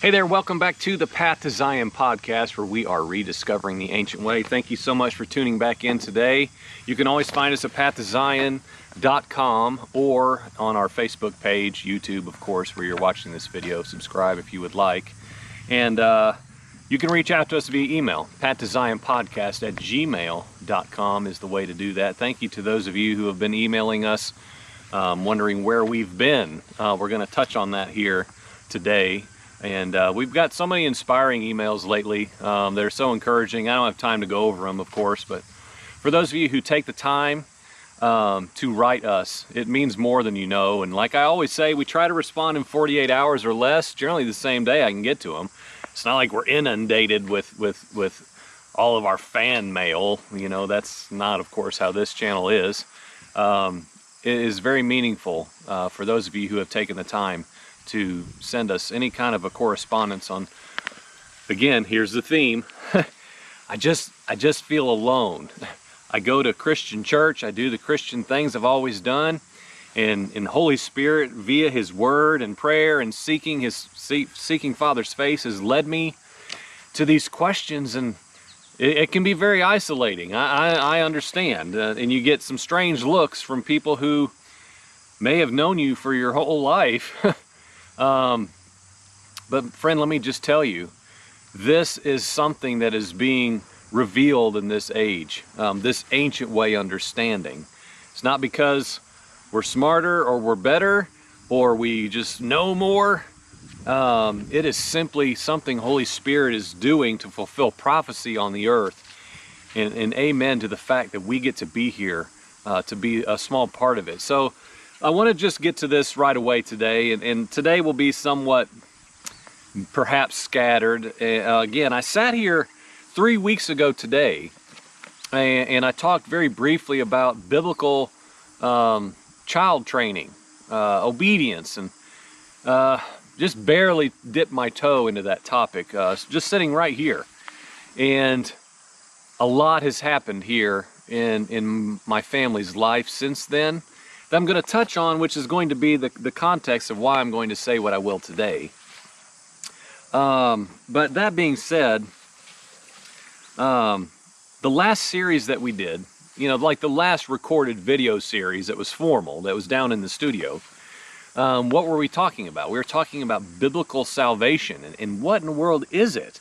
Hey there, welcome back to the Path to Zion podcast where we are rediscovering the ancient way. Thank you so much for tuning back in today. You can always find us at pathtozion.com or on our Facebook page, YouTube, of course, where you're watching this video. Subscribe if you would like. And uh, you can reach out to us via email. Path2ZionPodcast at gmail.com is the way to do that. Thank you to those of you who have been emailing us, um, wondering where we've been. Uh, we're going to touch on that here today. And uh, we've got so many inspiring emails lately. Um, they're so encouraging. I don't have time to go over them, of course, but for those of you who take the time um, to write us, it means more than you know. And like I always say, we try to respond in 48 hours or less, generally the same day I can get to them it's not like we're inundated with with with all of our fan mail. You know, that's not, of course, how this channel is. Um, it is very meaningful uh, for those of you who have taken the time to send us any kind of a correspondence on. Again, here's the theme. I just I just feel alone. I go to Christian church. I do the Christian things I've always done and in Holy Spirit via His Word and prayer and seeking His seeking Father's face has led me to these questions, and it, it can be very isolating. I, I, I understand, uh, and you get some strange looks from people who may have known you for your whole life. um, but friend, let me just tell you, this is something that is being revealed in this age, um, this ancient way understanding. It's not because we're smarter or we're better or we just know more. Um, it is simply something Holy Spirit is doing to fulfill prophecy on the earth. And, and amen to the fact that we get to be here uh, to be a small part of it. So I want to just get to this right away today. And, and today will be somewhat perhaps scattered. Uh, again, I sat here three weeks ago today and, and I talked very briefly about biblical um, child training, uh, obedience, and uh, just barely dipped my toe into that topic, uh, just sitting right here. And a lot has happened here in, in my family's life since then that I'm going to touch on, which is going to be the, the context of why I'm going to say what I will today. Um, but that being said, um, the last series that we did, you know, like the last recorded video series that was formal, that was down in the studio, um, what were we talking about? We were talking about biblical salvation. And, and what in the world is it?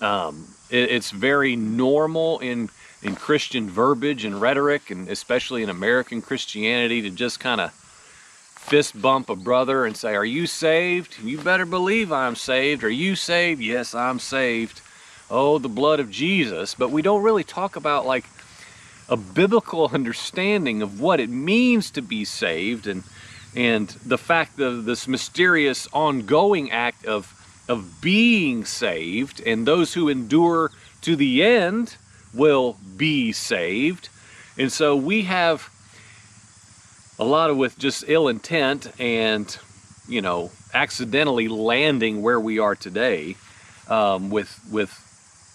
Um, it it's very normal in, in Christian verbiage and rhetoric, and especially in American Christianity, to just kind of fist bump a brother and say, Are you saved? You better believe I'm saved. Are you saved? Yes, I'm saved. Oh, the blood of Jesus. But we don't really talk about like a biblical understanding of what it means to be saved and and the fact of this mysterious ongoing act of of being saved and those who endure to the end will be saved. And so we have a lot of with just ill intent and you know accidentally landing where we are today um, with with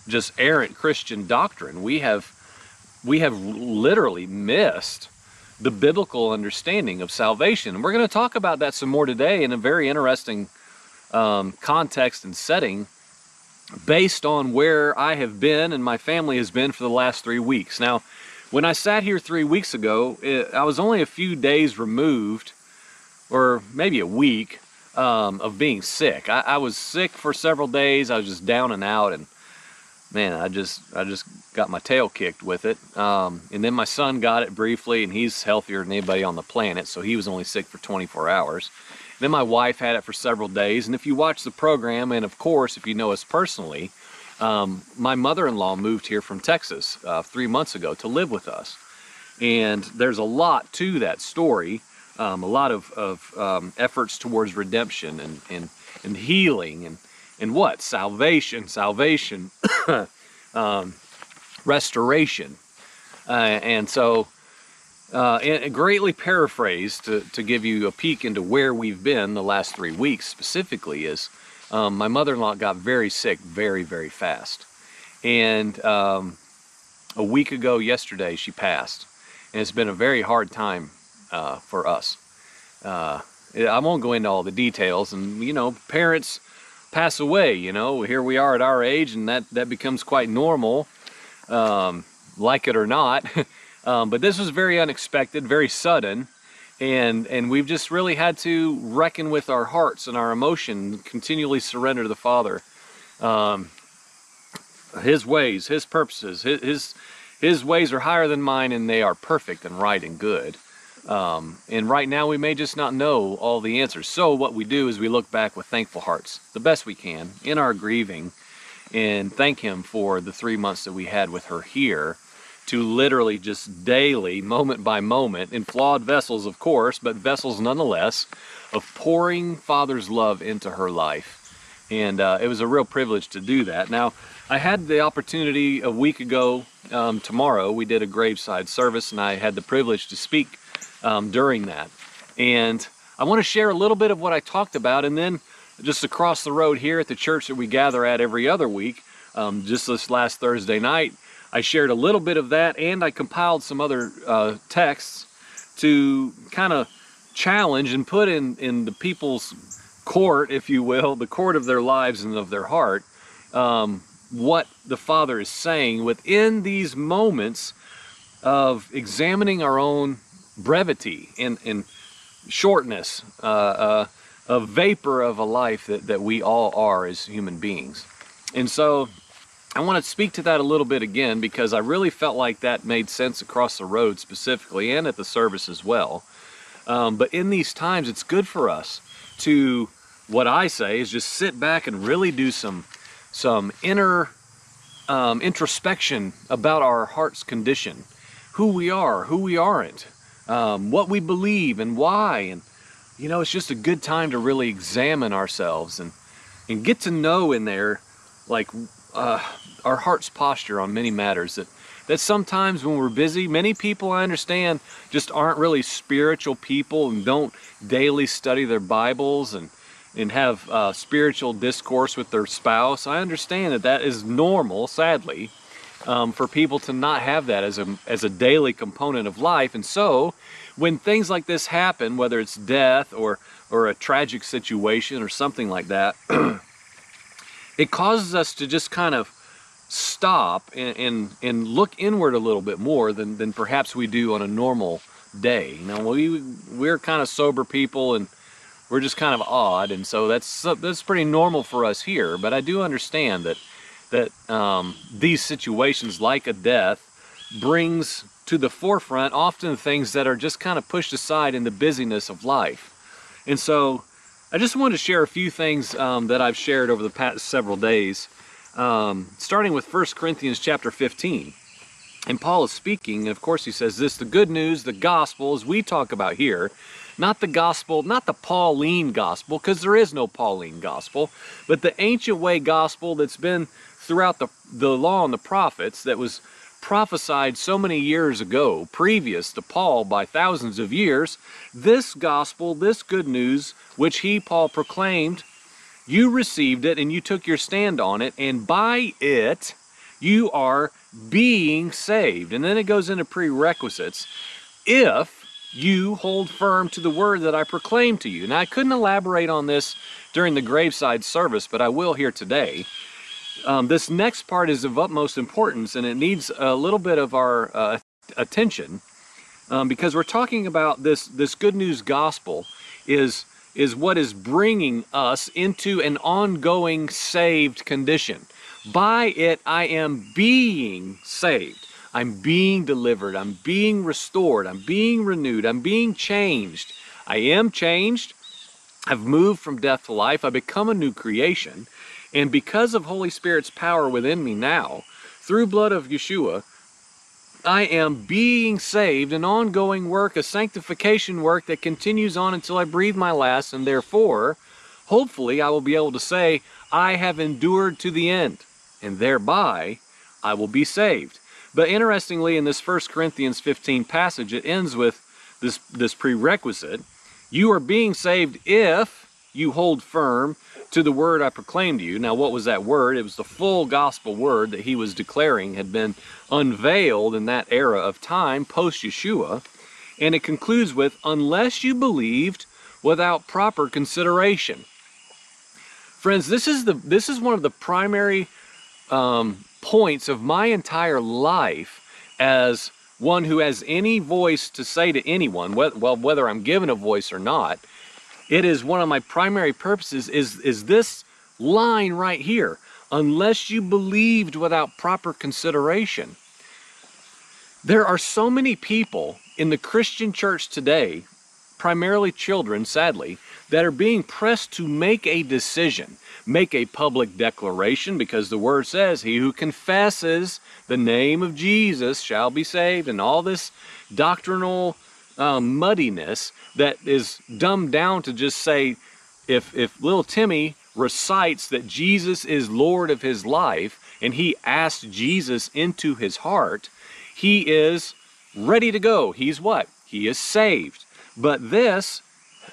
just errant christian doctrine. We have we have literally missed the biblical understanding of salvation. And we're going to talk about that some more today in a very interesting um, context and setting based on where I have been and my family has been for the last three weeks. Now, when I sat here three weeks ago, it, I was only a few days removed, or maybe a week, um, of being sick. I, I was sick for several days. I was just down and out, and man, I just I just got my tail kicked with it. Um, and then my son got it briefly, and he's healthier than anybody on the planet, so he was only sick for 24 hours. Then my wife had it for several days, and if you watch the program, and of course if you know us personally, um, my mother-in-law moved here from Texas uh, three months ago to live with us, and there's a lot to that story. Um, a lot of, of um, efforts towards redemption and, and, and healing and and what? Salvation, salvation, um, restoration. Uh, and so, uh, and greatly paraphrased to, to give you a peek into where we've been the last three weeks specifically is um, my mother-in-law got very sick very, very fast. And um, a week ago yesterday, she passed. And it's been a very hard time uh, for us. Uh, I won't go into all the details. And, you know, parents pass away. You know, here we are at our age, and that that becomes quite normal, um, like it or not. um, but this was very unexpected, very sudden, and and we've just really had to reckon with our hearts and our emotion, continually surrender to the Father, um, His ways, His purposes, His, His His ways are higher than mine, and they are perfect and right and good. Um, and right now we may just not know all the answers. So what we do is we look back with thankful hearts, the best we can, in our grieving, and thank Him for the three months that we had with her here to literally just daily, moment by moment, in flawed vessels, of course, but vessels nonetheless, of pouring Father's love into her life. And uh, it was a real privilege to do that. Now, I had the opportunity a week ago, um, tomorrow, we did a graveside service, and I had the privilege to speak um, during that. And I want to share a little bit of what I talked about, and then just across the road here at the church that we gather at every other week, um, just this last Thursday night, I shared a little bit of that, and I compiled some other uh, texts to kind of challenge and put in, in the people's court, if you will, the court of their lives and of their heart, um, what the Father is saying within these moments of examining our own brevity and, and shortness, uh, uh, a vapor of a life that, that we all are as human beings. And so I want to speak to that a little bit again because I really felt like that made sense across the road specifically and at the service as well. Um, but in these times, it's good for us to, what I say is just sit back and really do some, some inner um, introspection about our heart's condition, who we are, who we aren't, um, what we believe and why. And, you know, it's just a good time to really examine ourselves and, and get to know in there, like, uh, our heart's posture on many matters that that sometimes when we're busy, many people I understand just aren't really spiritual people and don't daily study their Bibles and and have uh, spiritual discourse with their spouse. I understand that that is normal, sadly, um, for people to not have that as a, as a daily component of life. And so, when things like this happen, whether it's death or, or a tragic situation or something like that, it causes us to just kind of stop and, and, and, look inward a little bit more than, than perhaps we do on a normal day. You know, we, we're kind of sober people and we're just kind of odd, and so that's, that's pretty normal for us here, but I do understand that that um, these situations like a death brings to the forefront often things that are just kind of pushed aside in the busyness of life. And so I just wanted to share a few things um, that I've shared over the past several days, um, starting with 1 Corinthians chapter 15. And Paul is speaking, and of course he says this, the good news, the gospel, as we talk about here, not the gospel, not the Pauline gospel, because there is no Pauline gospel, but the ancient way gospel that's been throughout the, the law and the prophets that was prophesied so many years ago, previous to Paul by thousands of years, this gospel, this good news, which he, Paul, proclaimed, you received it and you took your stand on it, and by it you are being saved. And then it goes into prerequisites. If you hold firm to the word that I proclaim to you. Now, I couldn't elaborate on this during the graveside service, but I will here today. Um, this next part is of utmost importance and it needs a little bit of our uh, attention um, because we're talking about this, this good news gospel is, is what is bringing us into an ongoing saved condition. By it, I am being saved. I'm being delivered. I'm being restored. I'm being renewed. I'm being changed. I am changed. I've moved from death to life. I become a new creation. And because of Holy Spirit's power within me now, through blood of Yeshua, I am being saved, an ongoing work, a sanctification work that continues on until I breathe my last, and therefore, hopefully, I will be able to say, I have endured to the end, and thereby I will be saved. But interestingly, in this 1 Corinthians 15 passage, it ends with this, this prerequisite. You are being saved if you hold firm to the word I proclaimed to you. Now, what was that word? It was the full gospel word that he was declaring had been unveiled in that era of time post Yeshua. And it concludes with, unless you believed without proper consideration. Friends, this is the this is one of the primary um, points of my entire life as one who has any voice to say to anyone, well, whether I'm given a voice or not. It is one of my primary purposes is, is this line right here. Unless you believed without proper consideration. There are so many people in the Christian church today, primarily children, sadly, that are being pressed to make a decision, make a public declaration, because the word says, He who confesses the name of Jesus shall be saved, and all this doctrinal um, muddiness that is dumbed down to just say, if, if little Timmy recites that Jesus is Lord of his life and he asks Jesus into his heart, he is ready to go. He's what? He is saved. But this,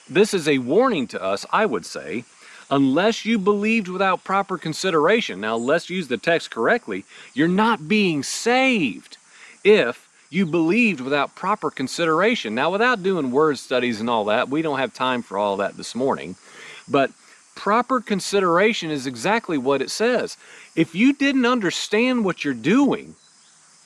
this is a warning to us, I would say, unless you believed without proper consideration. Now, let's use the text correctly. You're not being saved if you believed without proper consideration. Now, without doing word studies and all that, we don't have time for all that this morning. But proper consideration is exactly what it says. If you didn't understand what you're doing,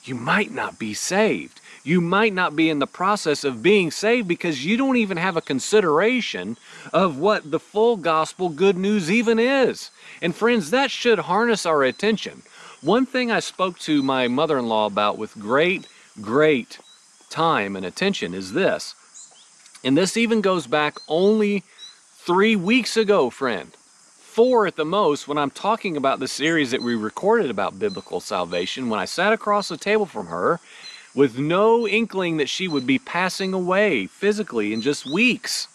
you might not be saved. You might not be in the process of being saved because you don't even have a consideration of what the full gospel good news even is. And friends, that should harness our attention. One thing I spoke to my mother in law about with great, great time and attention is this. And this even goes back only three weeks ago, friend. Four at the most, when I'm talking about the series that we recorded about biblical salvation, when I sat across the table from her with no inkling that she would be passing away physically in just weeks.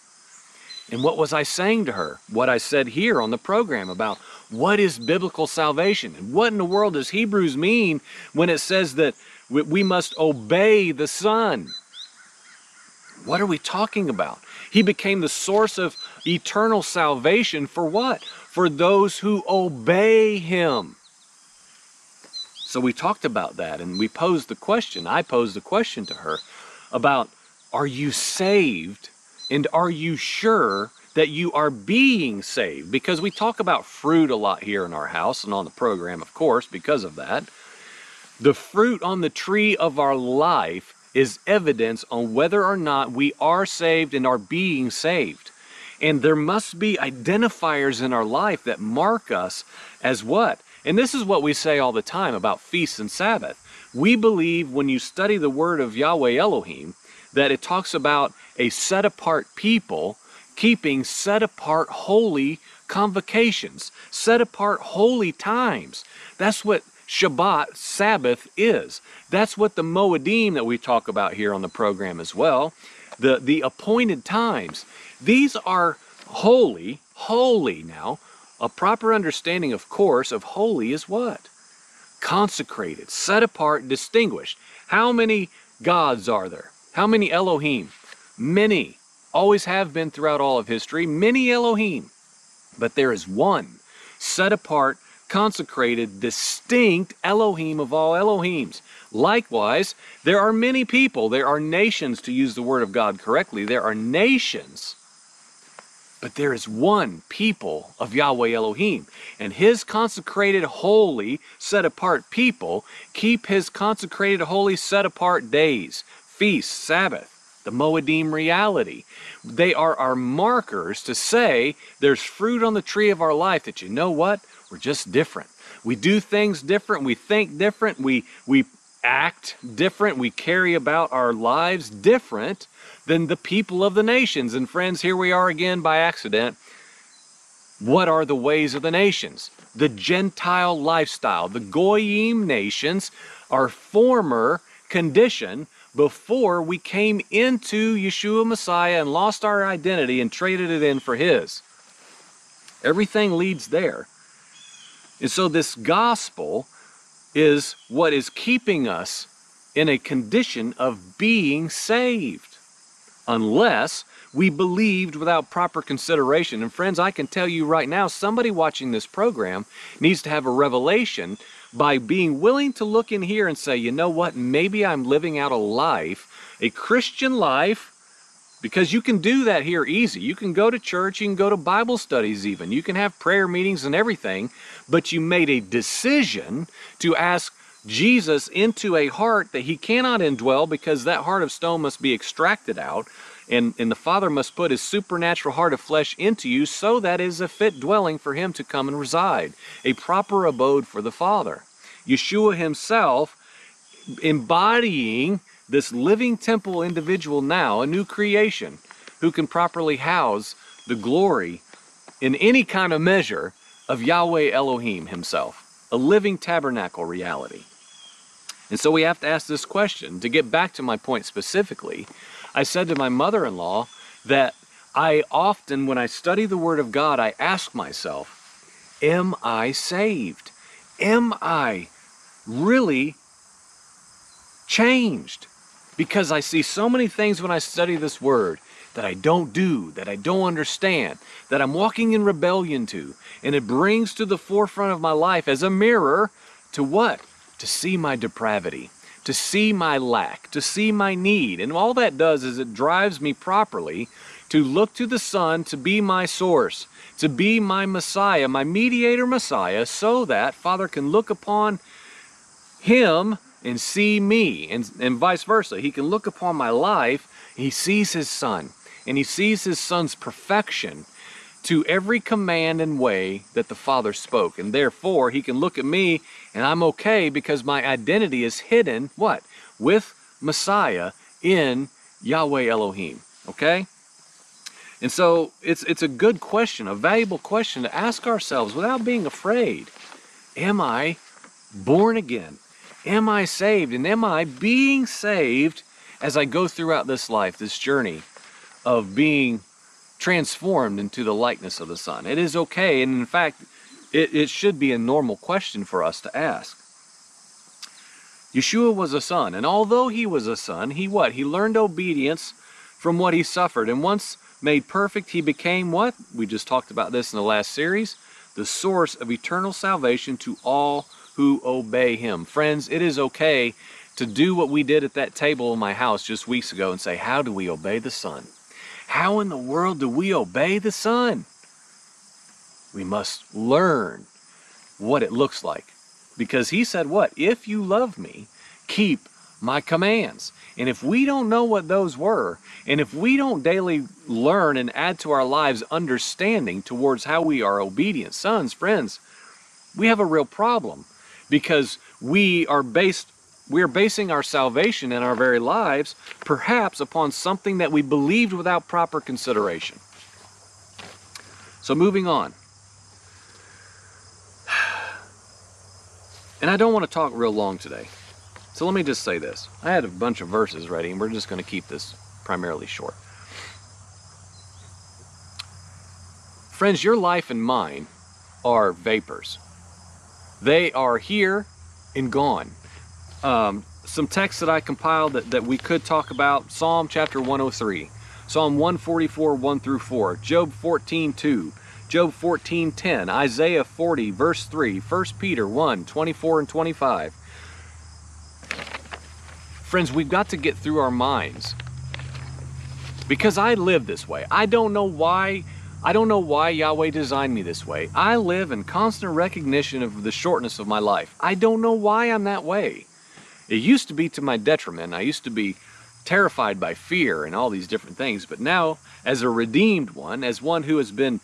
And what was I saying to her? What I said here on the program about what is biblical salvation and what in the world does Hebrews mean when it says that we must obey the Son? What are we talking about? He became the source of eternal salvation for what? For those who obey Him. So we talked about that and we posed the question. I posed the question to her about are you saved and are you sure that you are being saved? Because we talk about fruit a lot here in our house and on the program, of course, because of that. The fruit on the tree of our life is evidence on whether or not we are saved and are being saved. And there must be identifiers in our life that mark us as what? And this is what we say all the time about feasts and Sabbath. We believe when you study the word of Yahweh Elohim that it talks about a set apart people keeping set apart holy convocations, set apart holy times. That's what Shabbat, Sabbath, is. That's what the Moedim that we talk about here on the program as well, the, the appointed times. These are holy, holy now. A proper understanding, of course, of holy is what? Consecrated, set apart, distinguished. How many gods are there? How many Elohim? Many. Always have been throughout all of history. Many Elohim. But there is one set apart, consecrated, distinct Elohim of all Elohims. Likewise, there are many people, there are nations, to use the word of God correctly, there are nations. But there is one people of Yahweh Elohim, and his consecrated, holy, set apart people keep his consecrated, holy, set apart days, feasts, Sabbath, the Moedim reality. They are our markers to say there's fruit on the tree of our life that you know what? We're just different. We do things different. We think different. We, we act different. We carry about our lives different than the people of the nations. And friends, here we are again by accident. What are the ways of the nations? The Gentile lifestyle. The Goyim nations, our former condition before we came into Yeshua Messiah and lost our identity and traded it in for His. Everything leads there. And so this gospel is what is keeping us in a condition of being saved. Unless we believed without proper consideration. And friends, I can tell you right now, somebody watching this program needs to have a revelation by being willing to look in here and say, you know what, maybe I'm living out a life, a Christian life, Because you can do that here easy. You can go to church, you can go to Bible studies, even. You can have prayer meetings and everything, but you made a decision to ask Jesus into a heart that he cannot indwell because that heart of stone must be extracted out. And, and the Father must put his supernatural heart of flesh into you so that it is a fit dwelling for him to come and reside, a proper abode for the Father. Yeshua himself embodying this living temple individual now, a new creation, who can properly house the glory in any kind of measure of Yahweh Elohim himself, a living tabernacle reality. And so we have to ask this question. To get back to my point specifically, I said to my mother in law that I often, when I study the Word of God, I ask myself, Am I saved? Am I really changed? because I see so many things when I study this word that I don't do, that I don't understand, that I'm walking in rebellion to. And it brings to the forefront of my life as a mirror to what? To see my depravity, to see my lack, to see my need. And all that does is it drives me properly to look to the Son to be my source, to be my Messiah, my mediator Messiah, so that Father can look upon Him and see me, and, and vice versa. He can look upon my life, he sees his son, and he sees his son's perfection to every command and way that the Father spoke. And therefore, he can look at me and I'm okay because my identity is hidden, what? With Messiah in Yahweh Elohim. Okay? And so it's, it's a good question, a valuable question to ask ourselves without being afraid. Am I born again? Am I saved? And am I being saved as I go throughout this life, this journey of being transformed into the likeness of the Son? It is okay, and in fact, it, it should be a normal question for us to ask. Yeshua was a son, and although he was a son, he what? He learned obedience from what he suffered, and once made perfect, he became what? We just talked about this in the last series the source of eternal salvation to all who obey him. Friends, it is okay to do what we did at that table in my house just weeks ago and say, How do we obey the Son? How in the world do we obey the Son? We must learn what it looks like. Because he said, What? If you love me, keep my commands. And if we don't know what those were, and if we don't daily learn and add to our lives understanding towards how we are obedient sons, friends, we have a real problem because we are based we are basing our salvation and our very lives perhaps upon something that we believed without proper consideration. So moving on. And I don't want to talk real long today. So let me just say this. I had a bunch of verses ready and we're just going to keep this primarily short. Friends, your life and mine are vapors. They are here and gone. Um, some texts that I compiled that, that we could talk about Psalm chapter 103, Psalm 144, 1 through 4, Job 14, 2, Job 14, 10, Isaiah 40, verse 3, 1 Peter 1, 24 and 25. Friends, we've got to get through our minds because I live this way. I don't know why I don't know why Yahweh designed me this way. I live in constant recognition of the shortness of my life. I don't know why I'm that way. It used to be to my detriment. I used to be terrified by fear and all these different things. But now, as a redeemed one, as one who has been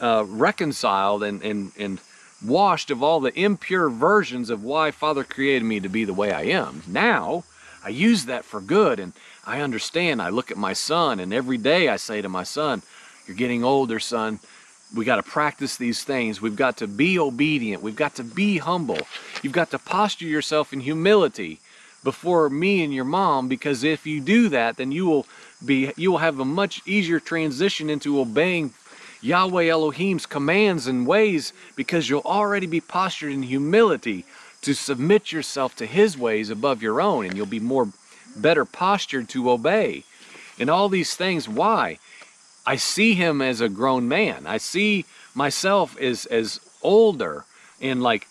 uh, reconciled and, and, and washed of all the impure versions of why Father created me to be the way I am, now I use that for good. And I understand. I look at my son, and every day I say to my son, you're getting older, son. We got to practice these things. We've got to be obedient. We've got to be humble. You've got to posture yourself in humility before me and your mom because if you do that, then you will be you will have a much easier transition into obeying Yahweh Elohim's commands and ways because you'll already be postured in humility to submit yourself to his ways above your own and you'll be more better postured to obey. And all these things why? I see him as a grown man. I see myself as as older and like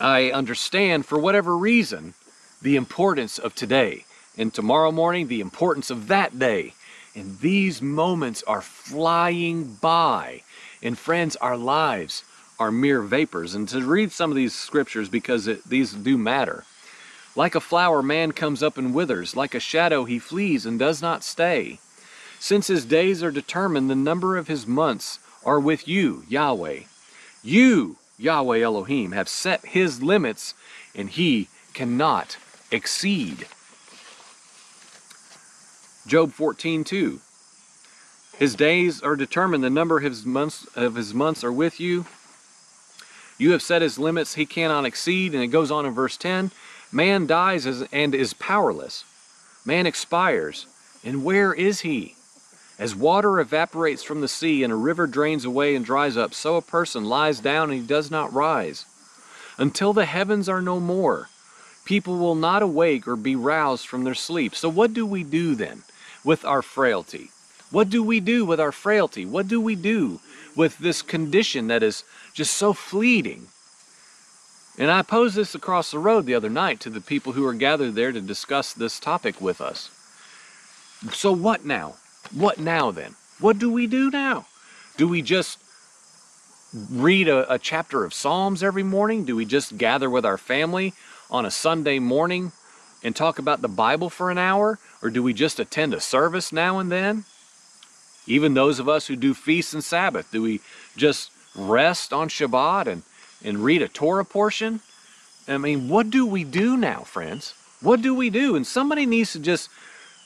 I understand for whatever reason the importance of today and tomorrow morning the importance of that day And these moments are flying by. And friends, our lives are mere vapors. And to read some of these scriptures because it, these do matter. Like a flower, man comes up and withers. Like a shadow, he flees and does not stay. Since his days are determined, the number of his months are with you, Yahweh. You, Yahweh Elohim, have set his limits, and he cannot exceed. Job 14, 2. His days are determined, the number of his months of his months are with you. You have set his limits, he cannot exceed. And it goes on in verse 10 Man dies and is powerless. Man expires. And where is he? As water evaporates from the sea and a river drains away and dries up, so a person lies down and he does not rise. Until the heavens are no more, people will not awake or be roused from their sleep. So, what do we do then with our frailty? What do we do with our frailty? What do we do with this condition that is just so fleeting? And I posed this across the road the other night to the people who were gathered there to discuss this topic with us. So, what now? What now then? What do we do now? Do we just read a, a, chapter of Psalms every morning? Do we just gather with our family on a Sunday morning and talk about the Bible for an hour? Or do we just attend a service now and then? Even those of us who do feasts and Sabbath, do we just rest on Shabbat and, and read a Torah portion? I mean, what do we do now, friends? What do we do? And somebody needs to just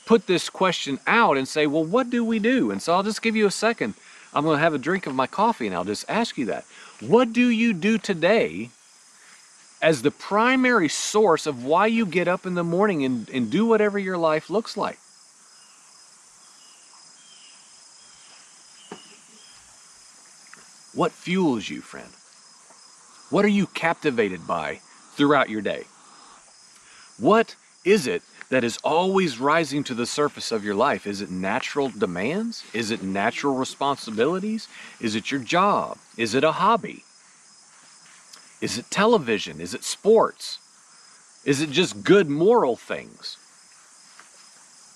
put this question out and say, well, what do we do? And so I'll just give you a second. I'm going to have a drink of my coffee and I'll just ask you that. What do you do today as the primary source of why you get up in the morning and, and do whatever your life looks like? What fuels you, friend? What are you captivated by throughout your day? What is it that is always rising to the surface of your life? Is it natural demands? Is it natural responsibilities? Is it your job? Is it a hobby? Is it television? Is it sports? Is it just good moral things?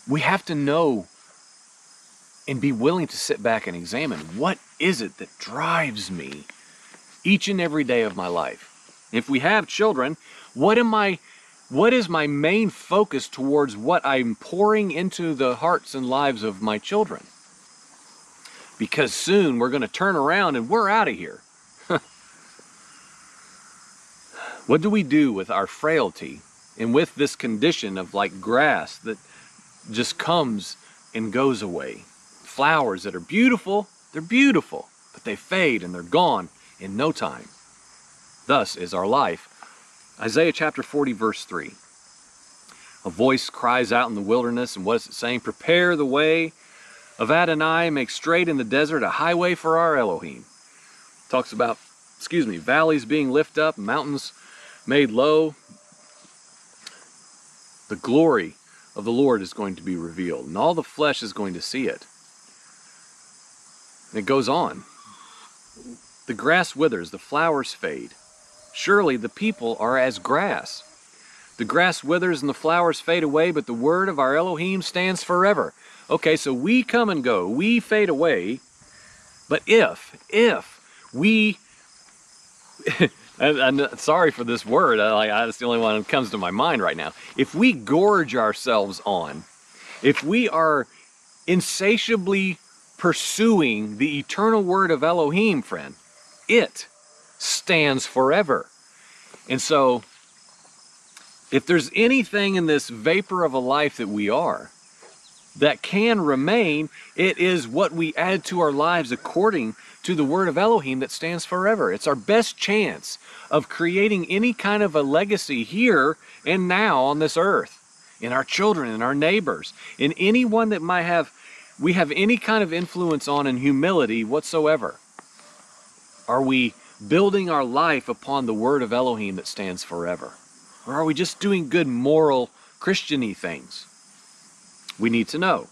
We have to know and be willing to sit back and examine what is it that drives me each and every day of my life. If we have children, what am I what is my main focus towards what I'm pouring into the hearts and lives of my children? Because soon we're going to turn around and we're out of here. what do we do with our frailty and with this condition of like grass that just comes and goes away? Flowers that are beautiful, they're beautiful, but they fade and they're gone in no time. Thus is our life Isaiah chapter 40, verse 3. A voice cries out in the wilderness, and what is it saying? Prepare the way of Adonai, make straight in the desert a highway for our Elohim. Talks about, excuse me, valleys being lifted up, mountains made low. The glory of the Lord is going to be revealed, and all the flesh is going to see it. And it goes on. The grass withers, the flowers fade Surely the people are as grass. The grass withers and the flowers fade away, but the word of our Elohim stands forever. Okay, so we come and go, we fade away, but if, if we, I'm sorry for this word, I, that's the only one that comes to my mind right now. If we gorge ourselves on, if we are insatiably pursuing the eternal word of Elohim, friend, it stands forever. And so, if there's anything in this vapor of a life that we are that can remain, it is what we add to our lives according to the word of Elohim that stands forever. It's our best chance of creating any kind of a legacy here and now on this earth, in our children, in our neighbors, in anyone that might have we have any kind of influence on in humility whatsoever. Are we building our life upon the word of Elohim that stands forever? Or are we just doing good moral Christiany things? We need to know.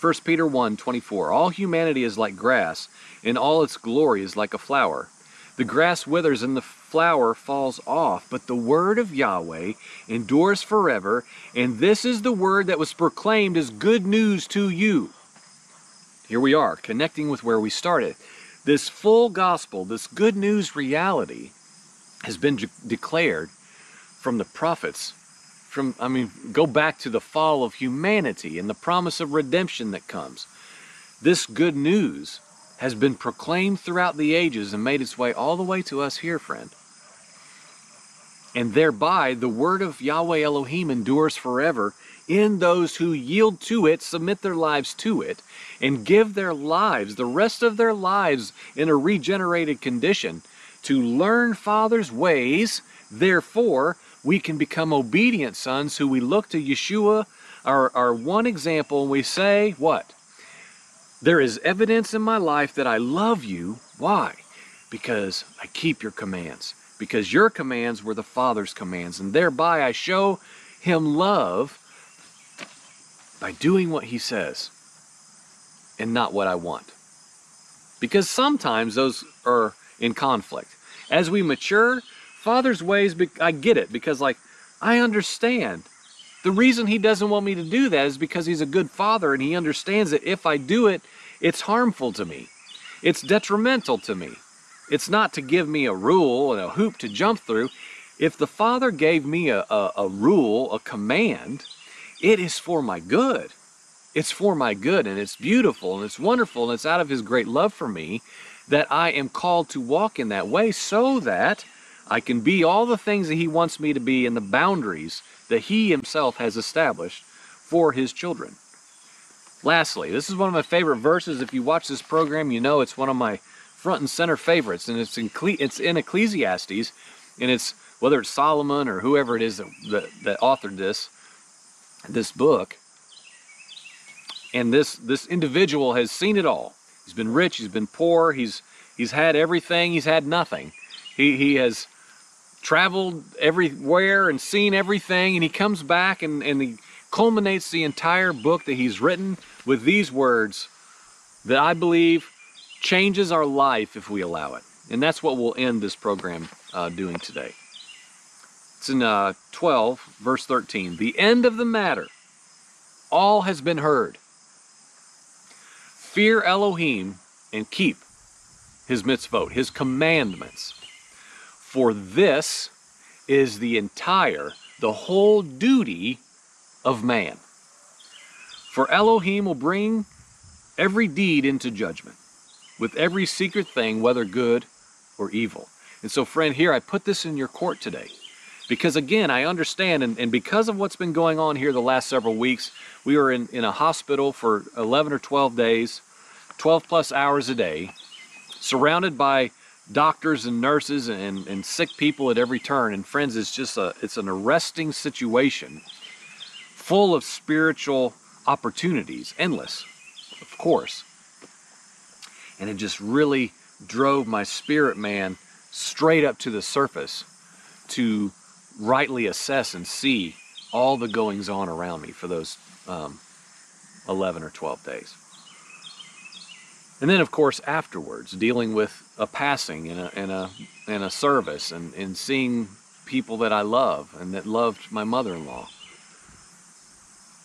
1 Peter 1 24. All humanity is like grass, and all its glory is like a flower. The grass withers and the flower falls off, but the word of Yahweh endures forever, and this is the word that was proclaimed as good news to you. here we are, connecting with where we started. This full gospel, this good news reality, has been de- declared from the prophets. From, I mean, go back to the fall of humanity and the promise of redemption that comes. This good news has been proclaimed throughout the ages and made its way all the way to us here, friend. And thereby the word of Yahweh Elohim endures forever in those who yield to it, submit their lives to it, and give their lives, the rest of their lives, in a regenerated condition to learn Father's ways. Therefore, we can become obedient sons who we look to Yeshua, our, our one example, and we say, What? There is evidence in my life that I love you. Why? Because I keep your commands. Because your commands were the Father's commands, and thereby I show him love by doing what he says and not what I want. Because sometimes those are in conflict. As we mature, Father's ways, I get it because, like, I understand. The reason he doesn't want me to do that is because he's a good father and he understands that if I do it, it's harmful to me. It's detrimental to me. It's not to give me a rule and a hoop to jump through. If the Father gave me a, a, a rule, a command, it is for my good. It's for my good, and it's beautiful, and it's wonderful, and it's out of His great love for me that I am called to walk in that way so that I can be all the things that He wants me to be in the boundaries that He Himself has established for His children. Lastly, this is one of my favorite verses. If you watch this program, you know it's one of my front and center favorites, and it's in, it's in Ecclesiastes, and it's whether it's Solomon or whoever it is that, that, that authored this, this book. And this this individual has seen it all. He's been rich, he's been poor, he's he's had everything, he's had nothing. He he has traveled everywhere and seen everything, and he comes back and, and he culminates the entire book that he's written with these words that I believe changes our life if we allow it. And that's what we'll end this program uh, doing today. It's in uh, 12, verse 13. The end of the matter, all has been heard. Fear Elohim and keep his mitzvot, his commandments. For this is the entire, the whole duty of man. For Elohim will bring every deed into judgment, with every secret thing, whether good or evil. And so, friend, here I put this in your court today. Because again, I understand, and, and because of what's been going on here the last several weeks, we were in, in a hospital for 11 or 12 days, 12 plus hours a day, surrounded by doctors and nurses and, and sick people at every turn. And friends, it's just a it's an arresting situation full of spiritual opportunities, endless, of course. And it just really drove my spirit man straight up to the surface to rightly assess and see all the goings on around me for those um, 11 or 12 days. And then, of course, afterwards, dealing with a passing and a, in a, in a service and, and seeing people that I love and that loved my mother in law.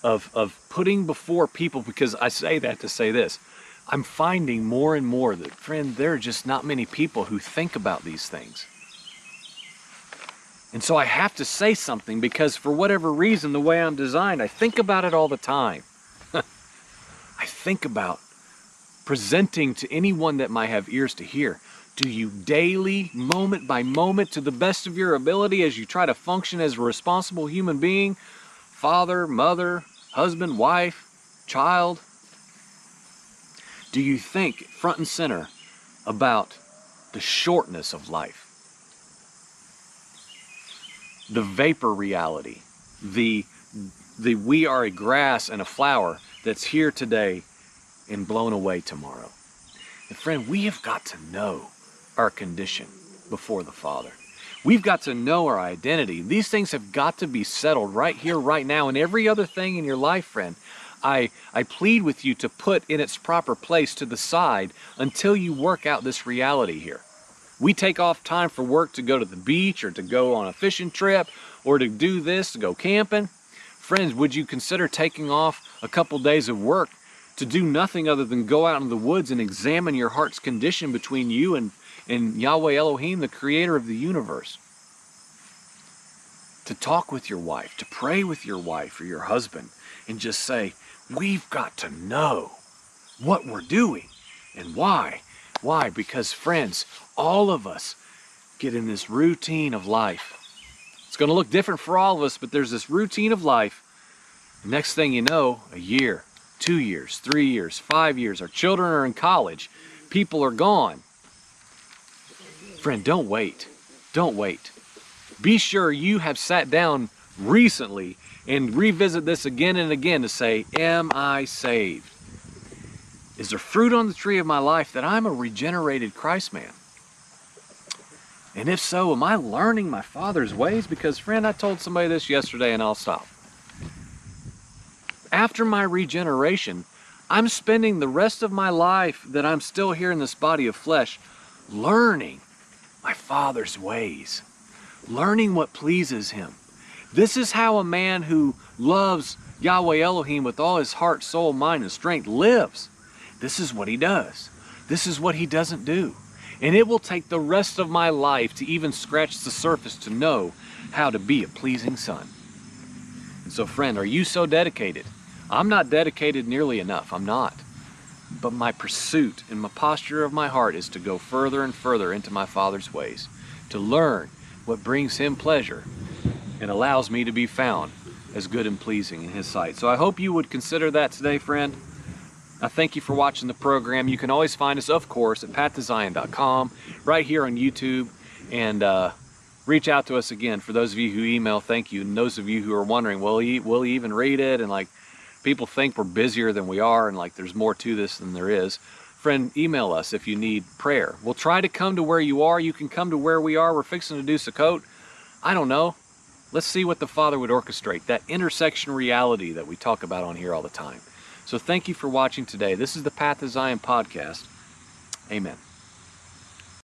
Of, of putting before people, because I say that to say this I'm finding more and more that, friend, there are just not many people who think about these things. And so I have to say something because, for whatever reason, the way I'm designed, I think about it all the time. I think about presenting to anyone that might have ears to hear. Do you daily, moment by moment, to the best of your ability, as you try to function as a responsible human being, father, mother, husband, wife, child, do you think front and center about the shortness of life? The vapor reality, the the we are a grass and a flower that's here today and blown away tomorrow. And friend, we have got to know our condition before the Father. We've got to know our identity. These things have got to be settled right here, right now, and every other thing in your life, friend. I, I plead with you to put in its proper place to the side until you work out this reality here. We take off time for work to go to the beach or to go on a fishing trip or to do this, to go camping. Friends, would you consider taking off a couple days of work to do nothing other than go out in the woods and examine your heart's condition between you and, and Yahweh Elohim, the creator of the universe. To talk with your wife, to pray with your wife or your husband, and just say, We've got to know what we're doing and why. Why? Because, friends, all of us get in this routine of life. It's going to look different for all of us, but there's this routine of life. next thing you know, a year, two years, three years, five years, our children are in college, people are gone. Friend, don't wait. Don't wait. Be sure you have sat down recently and revisit this again and again to say, Am I saved? Is there fruit on the tree of my life that I'm a regenerated Christ man? And if so, am I learning my Father's ways? Because, friend, I told somebody this yesterday and I'll stop. After my regeneration, I'm spending the rest of my life that I'm still here in this body of flesh learning my Father's ways, learning what pleases Him. This is how a man who loves Yahweh Elohim with all his heart, soul, mind, and strength lives. This is what he does. This is what he doesn't do. And it will take the rest of my life to even scratch the surface to know how to be a pleasing son. And so, friend, are you so dedicated? I'm not dedicated nearly enough. I'm not. But my pursuit and my posture of my heart is to go further and further into my Father's ways, to learn what brings Him pleasure and allows me to be found as good and pleasing in His sight. So I hope you would consider that today, friend. I thank you for watching the program. You can always find us, of course, at pathtozion.com, right here on YouTube, and uh, reach out to us again. For those of you who email, thank you. And those of you who are wondering, will he, will he even read it? And like, people think we're busier than we are, and like, there's more to this than there is. Friend, email us if you need prayer. We'll try to come to where you are. You can come to where we are. We're fixing to do Sukkot. I don't know. Let's see what the Father would orchestrate, that intersection reality that we talk about on here all the time. So thank you for watching today. This is the Path of Zion podcast. Amen.